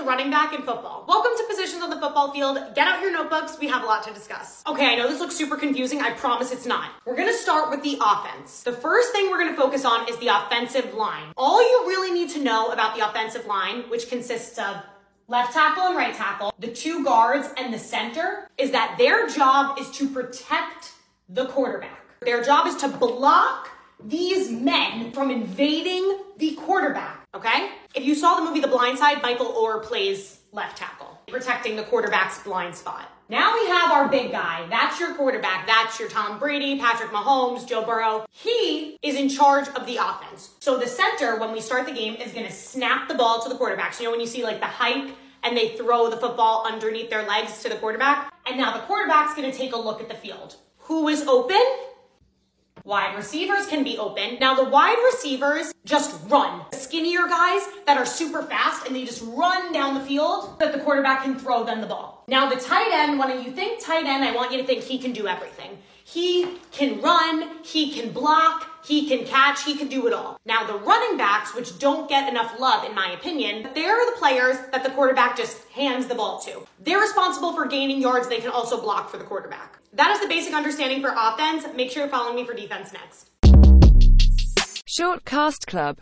the running back in football. Welcome to Positions on the Football Field. Get out your notebooks, we have a lot to discuss. Okay, I know this looks super confusing, I promise it's not. We're gonna start with the offense. The first thing we're gonna focus on is the offensive line. All you really need to know about the offensive line, which consists of left tackle and right tackle, the two guards and the center, is that their job is to protect the quarterback. Their job is to block these men from invading the quarterback, okay? If you saw the movie The Blind Side, Michael Oher plays left tackle, protecting the quarterback's blind spot. Now we have our big guy. That's your quarterback. That's your Tom Brady, Patrick Mahomes, Joe Burrow. He is in charge of the offense. So the center, when we start the game, is going to snap the ball to the quarterback. So you know when you see like the hike and they throw the football underneath their legs to the quarterback? And now the quarterback's going to take a look at the field. Who is open? Wide receivers can be open. Now, the wide receivers just run. Skinnier guys that are super fast and they just run down the field that the quarterback can throw them the ball. Now, the tight end, when you think tight end, I want you to think he can do everything. He can run, he can block, he can catch, he can do it all. Now, the running backs, which don't get enough love, in my opinion, they're the players that the quarterback just hands the ball to. They're responsible for gaining yards, they can also block for the quarterback. That is the basic understanding for offense. Make sure you're following me for defense next. Short Cast Club